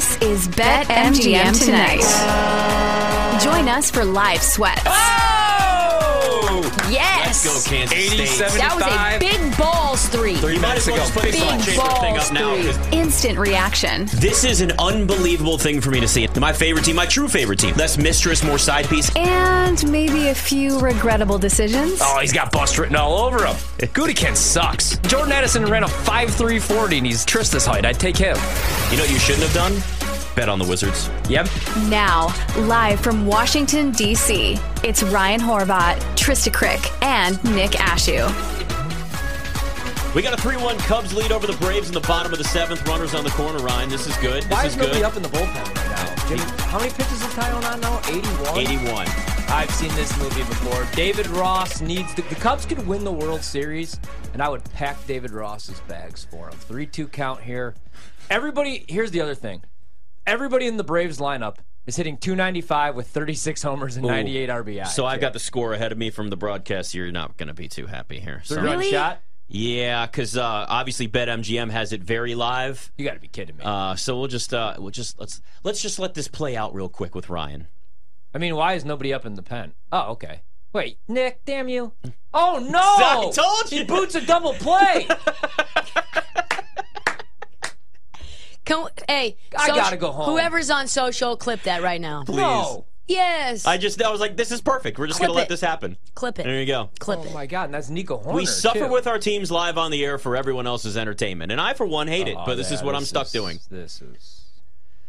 This is BetMGM Tonight. Join us for live sweats. Yes. Let's go, Kansas 80, State. That was a big balls three. Three You minutes well ago. just put this on Big chamber thing balls up now. 'cause three. Instant reaction. This is an unbelievable thing for me to see. My favorite team, my true favorite team. Less mistress, more side piece. And maybe a few regrettable decisions. Oh, he's got bust written all over him. Gudikin sucks. Jordan Addison ran a 5'340 and he's Trista's height. I'd take him. You know what you shouldn't have done? Bet on the Wizards. Yep. Now, live from Washington, D.C., it's Ryan Horvat, Trysta Krick, and Nick Ashooh. We got a 3 1 Cubs lead over the Braves in the bottom of the seventh. Runners on the corner, Ryan. This is good. This Why is is nobody good. up in the bullpen right now? Jimmy, how many pitches is Taillon on now? 81? 81. I've seen this movie before. David Ross needs to. The Cubs could win the World Series, and I would pack David Ross's bags for him. 3 2 count here. Everybody, here's the other thing. Everybody in the Braves lineup is hitting 295 with 36 homers and 98 RBI. So I've got the score ahead of me from the broadcast. You're not going to be too happy here. So. Run Really? shot. Yeah, because uh, obviously BetMGM has it very live. You got to be kidding me. Uh, so we'll just uh, we'll just let's let's just let this play out real quick with Ryan. I mean, why is nobody up in the pen? Oh, okay. Wait, Nick, damn you. Oh, no! I told you. He boots a double play. Can, hey, I soc- gotta go home. Whoever's on social, clip that right now. Please. No. Yes. I just I was like, this is perfect. We're just Clip gonna let it. this happen. clip it. There you go. Clip Oh it. my God, and that's Nico Hoerner. We suffer too. with our teams live on the air for everyone else's entertainment, and I for one hate it. Oh, But this is yeah, what I'm stuck is- doing. This is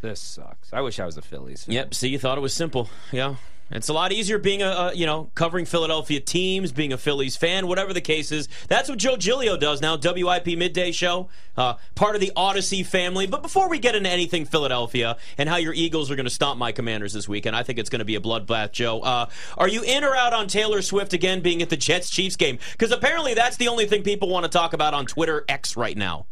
this sucks. I wish I was a Phillies. fan. Yep. See, you thought it was simple. Yeah. It's a lot easier being a, a you know covering Philadelphia teams, being a Phillies fan, whatever the case is. That's what Joe Giglio does now. WIP midday show, uh, part of the Audacy family. But before we get into anything Philadelphia and how your Eagles are going to stomp my Commanders this weekend, I think it's going to be a bloodbath. Joe, uh, are you in or out on Taylor Swift again being at the Jets Chiefs game? Because apparently that's the only thing people want to talk about on Twitter X right now.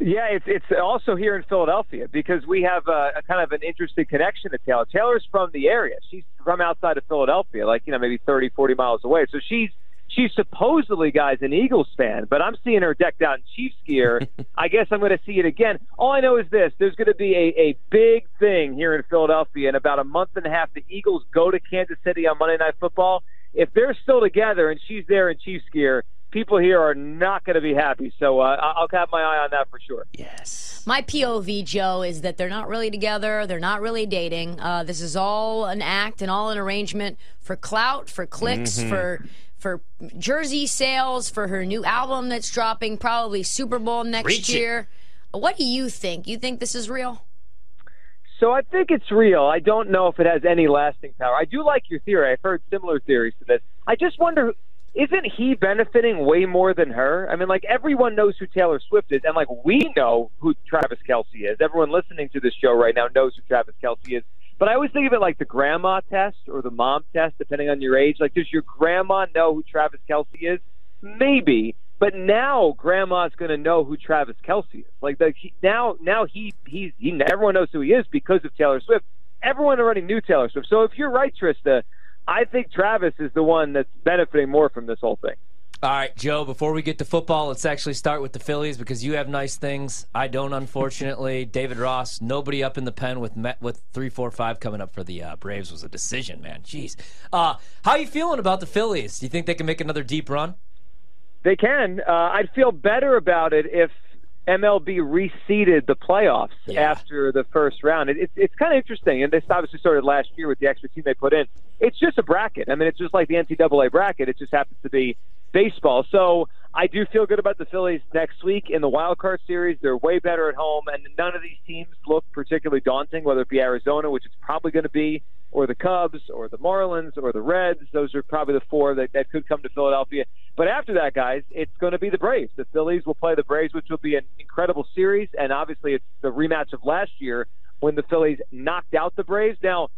Yeah, it's it's also here in Philadelphia because we have a, a kind of an interesting connection to Taylor. Taylor's from the area. She's from outside of Philadelphia, like you know maybe 30, 40 miles away. So she's she's supposedly, guys, an Eagles fan, but I'm seeing her decked out in Chiefs gear. I guess I'm going to see it again. All I know is this: there's going to be a, a big thing here in Philadelphia in about a month and a half. The Eagles go to Kansas City on Monday Night Football. If they're still together and she's there in Chiefs gear, people here are not going to be happy. So uh, I- I'll have my eye on that for sure. Yes. My POV, Joe, is that they're not really together. They're not really dating. Uh, this is all an act and all an arrangement for clout, for clicks, Mm-hmm. for for jersey sales, for her new album that's dropping, probably Super Bowl next Preach it. year. What do you think? You think this is real? So I think it's real. I don't know if it has any lasting power. I do like your theory. I've heard similar theories to this. I just wonder isn't he benefiting way more than her? I mean, like everyone knows who Taylor Swift is, and like we know who Travis Kelce is. Everyone listening to this show right now knows who Travis Kelce is. But I always think of it like the grandma test or the mom test, depending on your age. Like, does your grandma know who Travis Kelce is? Maybe, but now grandma's going to know who Travis Kelce is. Like, the, he, now, now he he's he everyone knows who he is because of Taylor Swift. Everyone already knew Taylor Swift. So if you're right, Trista, I think Travis is the one that's benefiting more from this whole thing. All right, Joe, before we get to football, let's actually start with the Phillies because you have nice things. I don't, unfortunately. David Ross, nobody up in the pen with Met, with three, four, five coming up for the uh, Braves was a decision, man. Jeez. Uh, how you feeling about the Phillies? Do you think they can make another deep run? They can. Uh, I'd feel better about it if MLB reseeded the playoffs Yeah. after the first round. It, it, it's kind of interesting, and this obviously started last year with the extra team they put in. It's just a bracket. I mean, it's just like the NCAA bracket. It just happens to be baseball. So I do feel good about the Phillies next week in the wild card series. They're way better at home, and none of these teams look particularly daunting. Whether it be Arizona, which it's probably going to be, or the Cubs, or the Marlins, or the Reds. Those are probably the four that, that could come to Philadelphia. But after that, guys, it's going to be the Braves. The Phillies will play the Braves, which will be an incredible series, and obviously it's the rematch of last year when the Phillies knocked out the Braves. Now,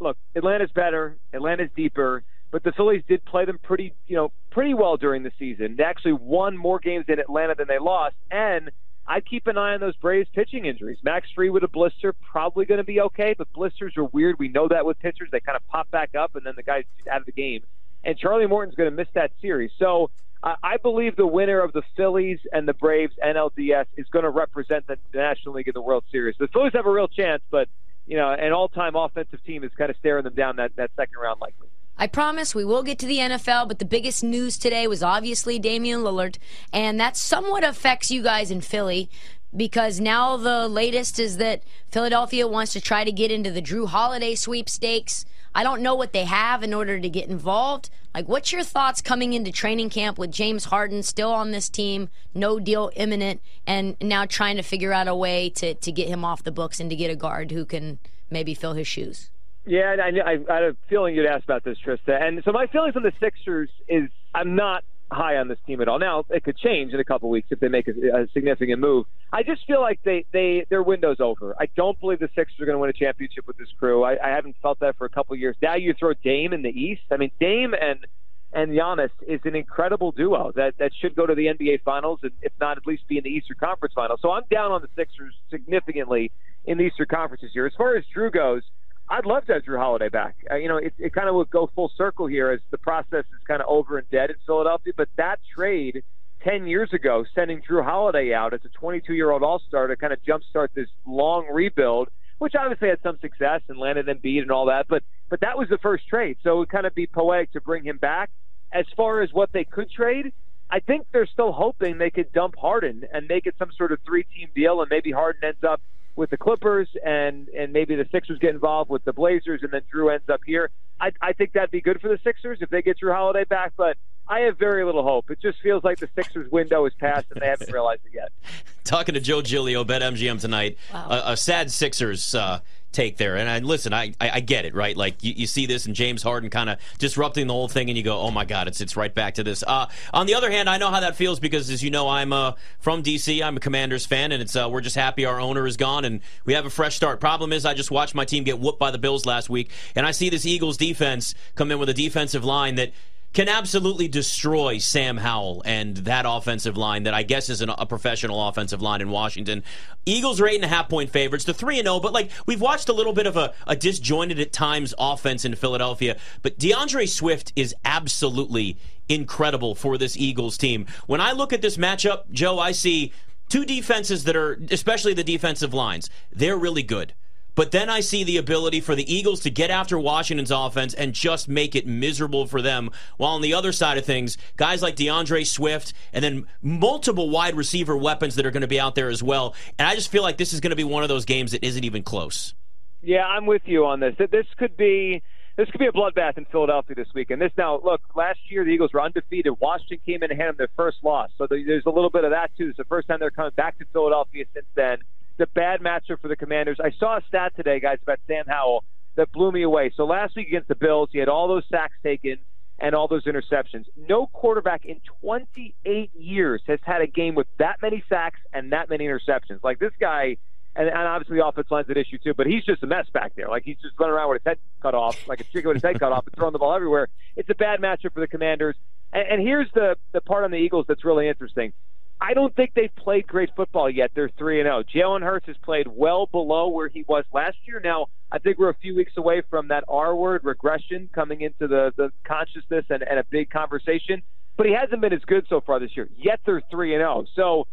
look, Atlanta's better, Atlanta's deeper, but the Phillies did play them pretty, you know, pretty well during the season. They actually won more games in Atlanta than they lost, and I'd keep an eye on those Braves pitching injuries. Max Fried with a blister, probably going to be okay, but blisters are weird. We know that with pitchers; they kind of pop back up, and then the guy's out of the game. And Charlie Morton's going to miss that series. So I, I believe the winner of the Phillies and the Braves NLDS is going to represent the National League in the World Series. The Phillies have a real chance, but you know, an all-time offensive team is kind of staring them down that, that second round likely. I promise we will get to the NFL, but the biggest news today was obviously Damian Lillard, and that somewhat affects you guys in Philly because now the latest is that Philadelphia wants to try to get into the Jrue Holiday sweepstakes. I don't know what they have in order to get involved. Like, what's your thoughts coming into training camp with James Harden still on this team, no deal imminent, and now trying to figure out a way to, to get him off the books and to get a guard who can maybe fill his shoes? Yeah, I, I, I had a feeling you'd ask about this, Trista. And so my feelings on the Sixers is I'm not high on this team at all. Now it could change in a couple weeks if they make a, a significant move. I just feel like they they their window's over. I don't believe the Sixers are going to win a championship with this crew. I, I haven't felt that for a couple years. Now you throw Dame in the East. I mean Dame and and Giannis is an incredible duo that that should go to the NBA Finals and if not at least be in the Eastern Conference Finals. So I'm down on the Sixers significantly in the Eastern Conference this year. As far as Jrue goes. I'd love to have Jrue Holiday back. Uh, you know, it, it kind of would go full circle here as the process is kind of over and dead in Philadelphia. But that trade 10 years ago, sending Jrue Holiday out as a 22 year old All Star to kind of jumpstart this long rebuild, which obviously had some success and landed Embiid and all that. But but that was the first trade, so it would kind of be poetic to bring him back. As far as what they could trade, I think they're still hoping they could dump Harden and make it some sort of three team deal, and maybe Harden ends up with the Clippers, and and maybe the Sixers get involved with the Blazers, and then Jrue ends up here. I, I think that'd be good for the Sixers if they get Jrue Holiday back, but I have very little hope. It just feels like the Sixers' window is passed, and they haven't realized it yet. Talking to Joe Giglio, BetMGM tonight. Wow. A, a sad Sixers. Uh, take there. And I listen, I, I, I get it, right? Like you, you see this and James Harden kind of disrupting the whole thing, and you go, oh my God, it's it's right back to this. Uh, on the other hand, I know how that feels because, as you know, I'm uh, from DC. I'm a Commanders fan, and it's uh, we're just happy our owner is gone and we have a fresh start. Problem is, I just watched my team get whooped by the Bills last week, and I see this Eagles defense come in with a defensive line that can absolutely destroy Sam Howell and that offensive line that I guess is an, a professional offensive line in Washington. Eagles are eight and a half point favorites. The three and zero, but like we've watched a little bit of a, a disjointed at times offense in Philadelphia. But D'Andre Swift is absolutely incredible for this Eagles team. When I look at this matchup, Joe, I see two defenses that are, especially the defensive lines, they're really good. But then I see the ability for the Eagles to get after Washington's offense and just make it miserable for them. While on the other side of things, guys like D'Andre Swift and then multiple wide receiver weapons that are going to be out there as well. And I just feel like this is going to be one of those games that isn't even close. Yeah, I'm with you on this. This could be this could be a bloodbath in Philadelphia this week. And this now, look, last year the Eagles were undefeated. Washington came in and had them their first loss, so there's a little bit of that too. It's the first time they're coming back to Philadelphia since then. It's a bad matchup for the Commanders. I saw a stat today, guys, about Sam Howell that blew me away. So last week against the Bills, he had all those sacks taken and all those interceptions. No quarterback in 28 years has had a game with that many sacks and that many interceptions. Like this guy, and, and obviously the offense line's an issue too, but he's just a mess back there. Like he's just running around with his head cut off, like a chicken with his head cut off, and throwing the ball everywhere. It's a bad matchup for the Commanders. And, and here's the the part on the Eagles that's really interesting. I don't think they've played great football yet. They're three and zero. Jalen Hurts has played well below where he was last year. Now I think we're a few weeks away from that R word regression coming into the the consciousness and, and a big conversation. But he hasn't been as good so far this year. Yet they're three and zero. So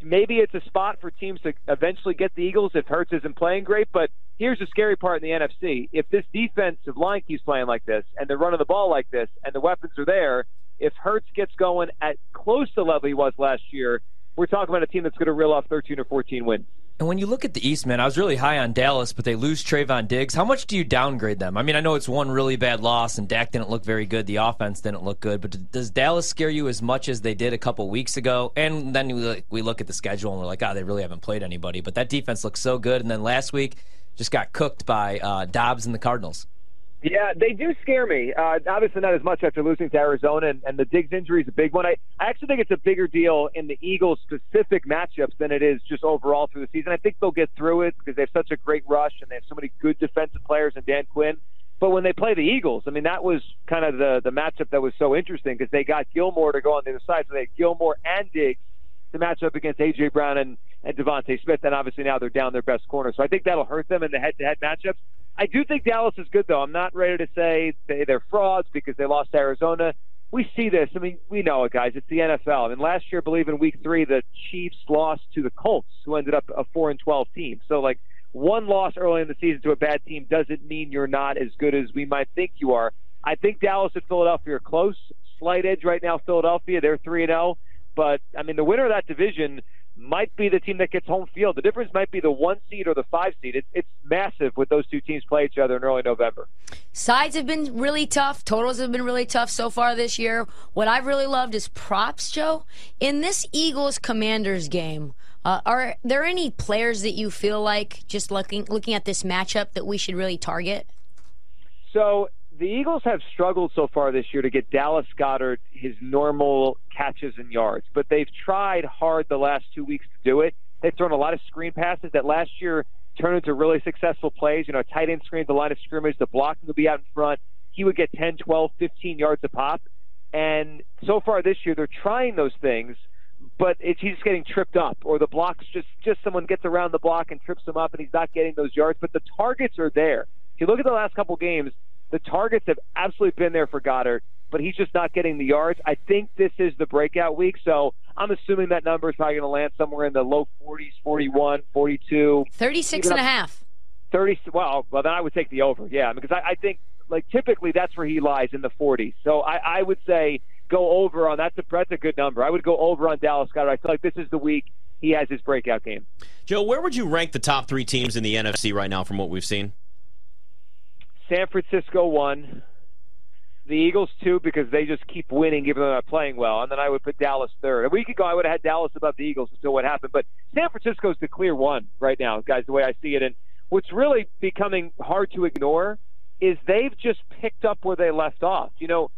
maybe it's a spot for teams to eventually get the Eagles if Hurts isn't playing great. But here's the scary part in the NFC: if this defensive line keeps playing like this, and they're running the ball like this, and the weapons are there if Hurts gets going at close to the level he was last year, we're talking about a team that's going to reel off 13 or 14 wins. And when you look at the East, man, I was really high on Dallas, but they lose Trevon Diggs. How much do you downgrade them? I mean, I know it's one really bad loss, and Dak didn't look very good. The offense didn't look good, but does Dallas scare you as much as they did a couple weeks ago? And then we look at the schedule and we're like, oh, they really haven't played anybody. But that defense looks so good. And then last week, just got cooked by uh, Dobbs and the Cardinals. Yeah, they do scare me. Uh, obviously, not as much after losing to Arizona, and, and the Diggs injury is a big one. I, I actually think it's a bigger deal in the Eagles' specific matchups than it is just overall through the season. I think they'll get through it because they have such a great rush and they have so many good defensive players in Dan Quinn. But when they play the Eagles, I mean, that was kind of the the matchup that was so interesting because they got Gilmore to go on the other side, so they had Gilmore and Diggs to match up against AJ Brown and and DeVonta Smith, and obviously now they're down their best corner. So I think that'll hurt them in the head-to-head matchups. I do think Dallas is good, though. I'm not ready to say they, they're frauds because they lost Arizona. we see this. I mean, we know it, guys. It's the NFL. I mean, last year, I believe in Week Three, the Chiefs lost to the Colts, who ended up a four and twelve team. So, like, one loss early in the season to a bad team doesn't mean you're not as good as we might think you are. I think Dallas and Philadelphia are close. Slight edge right now, Philadelphia. They're three and zero. But I mean, the winner of that division might be the team that gets home field. The difference might be the one seed or the five seed. It's, it's massive with those two teams play each other in early November. Sides have been really tough. Totals have been really tough so far this year. What I've really loved is props, Joe. In this Eagles Commanders game, uh, are there any players that you feel like just looking looking at this matchup that we should really target? So the Eagles have struggled so far this year to get Dallas Goedert his normal catches and yards, but they've tried hard the last two weeks to do it. They've thrown a lot of screen passes that last year turned into really successful plays. You know, tight end screen, the line of scrimmage, the blocking would be out in front. He would get 10, 12, 15 yards a pop. And so far this year, they're trying those things, but it's, he's getting tripped up, or the blocks just just someone gets around the block and trips him up, and he's not getting those yards. But the targets are there. If you look at the last couple games, the targets have absolutely been there for Goedert, but he's just not getting the yards. I think this is the breakout week, so I'm assuming that number is probably going to land somewhere in the low 40s, 41, 42. 36 and a half. 30, well, well, then I would take the over, yeah, because I, I think, like, typically that's where he lies in the 40s. So I, I would say go over on that's a, that's a good number. I would go over on Dallas Goedert. I feel like this is the week he has his breakout game. Joe, where would you rank the top three teams in the NFC right now from what we've seen? San Francisco one, the Eagles two because they just keep winning even though they're not playing well, and then I would put Dallas third. A week ago I would have had Dallas above the Eagles until what happened, but San Francisco's the clear one right now, guys. The way I see it, and what's really becoming hard to ignore is they've just picked up where they left off. You know,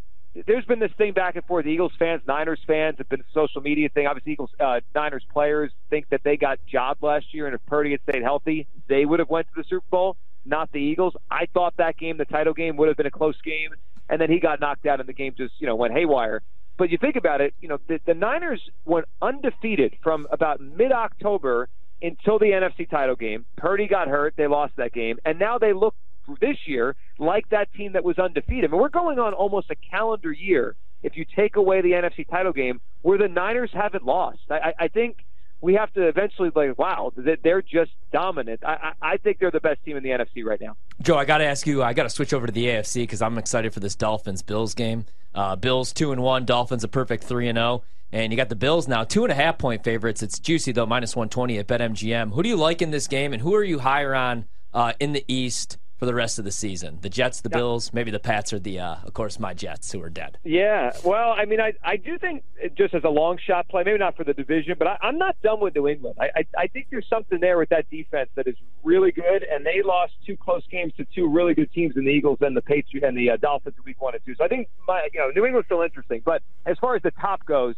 there's been this thing back and forth. The Eagles fans, Niners fans have been a social media thing. Obviously, Eagles, uh, Niners players think that they got jobbed last year, and if Purdy had stayed healthy, they would have went to the Super Bowl not the Eagles. I thought that game, the title game, would have been a close game, and then he got knocked out, and the game just you know went haywire. But you think about it, you know the, the Niners went undefeated from about mid-October until the NFC title game. Purdy got hurt, they lost that game, and now they look this year like that team that was undefeated. I mean, we're going on almost a calendar year if you take away the NFC title game where the Niners haven't lost. I, I think we have to eventually like, wow, they're just dominant. I, I think they're the best team in the NFC right now. Joe, I got to ask you. I got to switch over to the AFC because I'm excited for this Dolphins Bills game. Uh, Bills two and one, Dolphins a perfect three and zero, oh. and you got the Bills now two and a half point favorites. It's juicy though, minus one twenty at BetMGM. Who do you like in this game, and who are you higher on uh, in the East? For the rest of the season? The Jets, the yeah. Bills, maybe the Pats, or the, uh, of course, my Jets, who are dead. Yeah, well, I mean, I I do think just as a long shot play, maybe not for the division, but I, I'm not done with New England. I, I I think there's something there with that defense that is really good, and they lost two close games to two really good teams in the Eagles and the Patriots and the uh, Dolphins in Week One and Two. So I think my you know New England's still interesting, but as far as the top goes.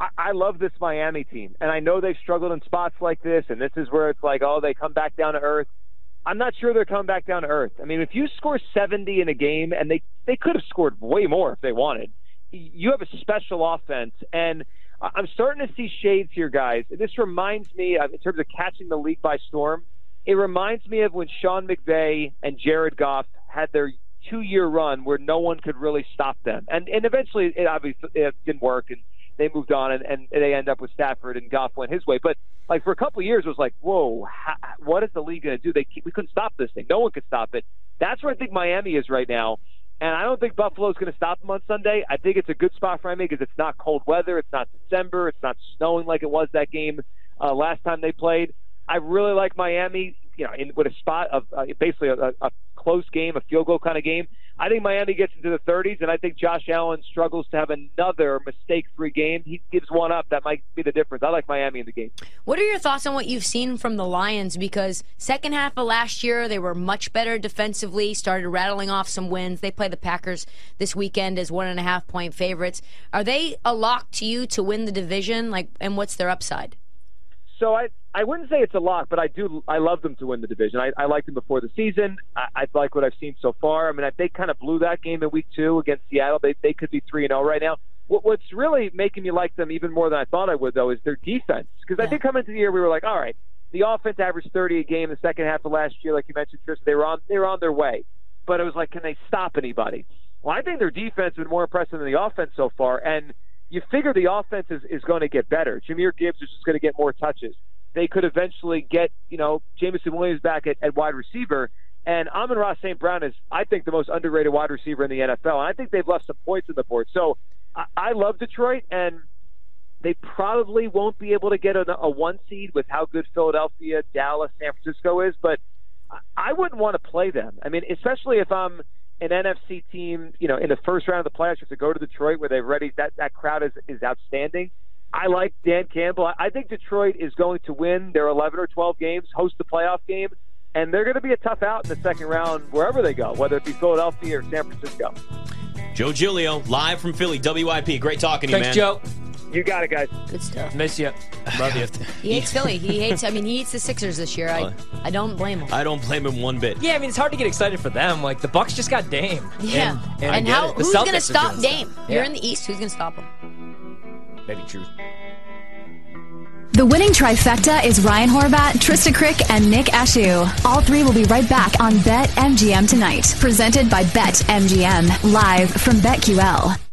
I, I love this Miami team, and I know they've struggled in spots like this, and this is where it's like, oh, they come back down to earth. I'm not sure they're coming back down to earth. I mean, if you score 70 in a game, and they they could have scored way more if they wanted, you have a special offense, and I'm starting to see shades here, guys. This reminds me, of, in terms of catching the league by storm, it reminds me of when Sean McVay and Jared Goff had their two-year run where no one could really stop them, and and eventually it obviously it didn't work, and they moved on and, and they end up with Stafford and Goff went his way. But like for a couple of years, it was like, whoa, how, what is the league going to do? They we couldn't stop this thing. No one could stop it. That's where I think Miami is right now. And I don't think Buffalo's going to stop them on Sunday. I think it's a good spot for Miami because it's not cold weather. It's not December. It's not snowing like it was that game uh, last time they played. I really like Miami, you know, in with a spot of uh, basically a, a close game, a field goal kind of game. I think Miami gets into the 30s, and I think Josh Allen struggles to have another mistake-free game. He gives one up. That might be the difference. I like Miami in the game. What are your thoughts on what you've seen from the Lions? Because second half of last year, they were much better defensively, started rattling off some wins. They play the Packers this weekend as one and a half point favorites. Are they a lock to you to win the division? Like, and what's their upside? So I I wouldn't say it's a lock, but I do I love them to win the division. I, I liked them before the season. I, I like what I've seen so far. I mean, I, they kind of blew that game in week two against Seattle. They they could be three and zero oh right now. What, what's really making me like them even more than I thought I would, though, is their defense. Because yeah. I did come into the year, we were like, all right, the offense averaged 30 a game the second half of last year, like you mentioned, Chris. They were on they were on their way, but it was like, can they stop anybody? Well, I think their defense has been more impressive than the offense so far, and you figure the offense is, is going to get better. Jahmyr Gibbs is just going to get more touches. They could eventually get, you know, Jameson Williams back at, at wide receiver. And Amon-Ra St. Brown is, I think, the most underrated wide receiver in the NFL. And I think they've left some points on the board. So I, I love Detroit, and they probably won't be able to get a, a one seed with how good Philadelphia, Dallas, San Francisco is. But I wouldn't want to play them. I mean, especially if I'm an NFC team, you know, in the first round of the playoffs, to go to Detroit where they've ready that that crowd is is outstanding. I like Dan Campbell. I think Detroit is going to win their 11 or 12 games, host the playoff game, and they're going to be a tough out in the second round wherever they go, whether it be Philadelphia or San Francisco. Joe Giglio, live from Philly, WIP. Great talking to you, Thanks, man. Joe. You got it, guys. Good stuff. Miss you. Love you. He hates Philly. He hates. I mean, he hates the Sixers this year. I, I don't blame him. I don't blame him one bit. Yeah, I mean it's hard to get excited for them. Like the Bucks just got Dame. Yeah. and, And, I get how? Who's going to stop Dame? stuff. You're Yeah. in the East. Who's going to stop him? The winning trifecta is Ryan Horvat, Trysta Krick, and Nick Ashooh. All three will be right back on Bet MGM tonight. Presented by Bet MGM, live from BetQL.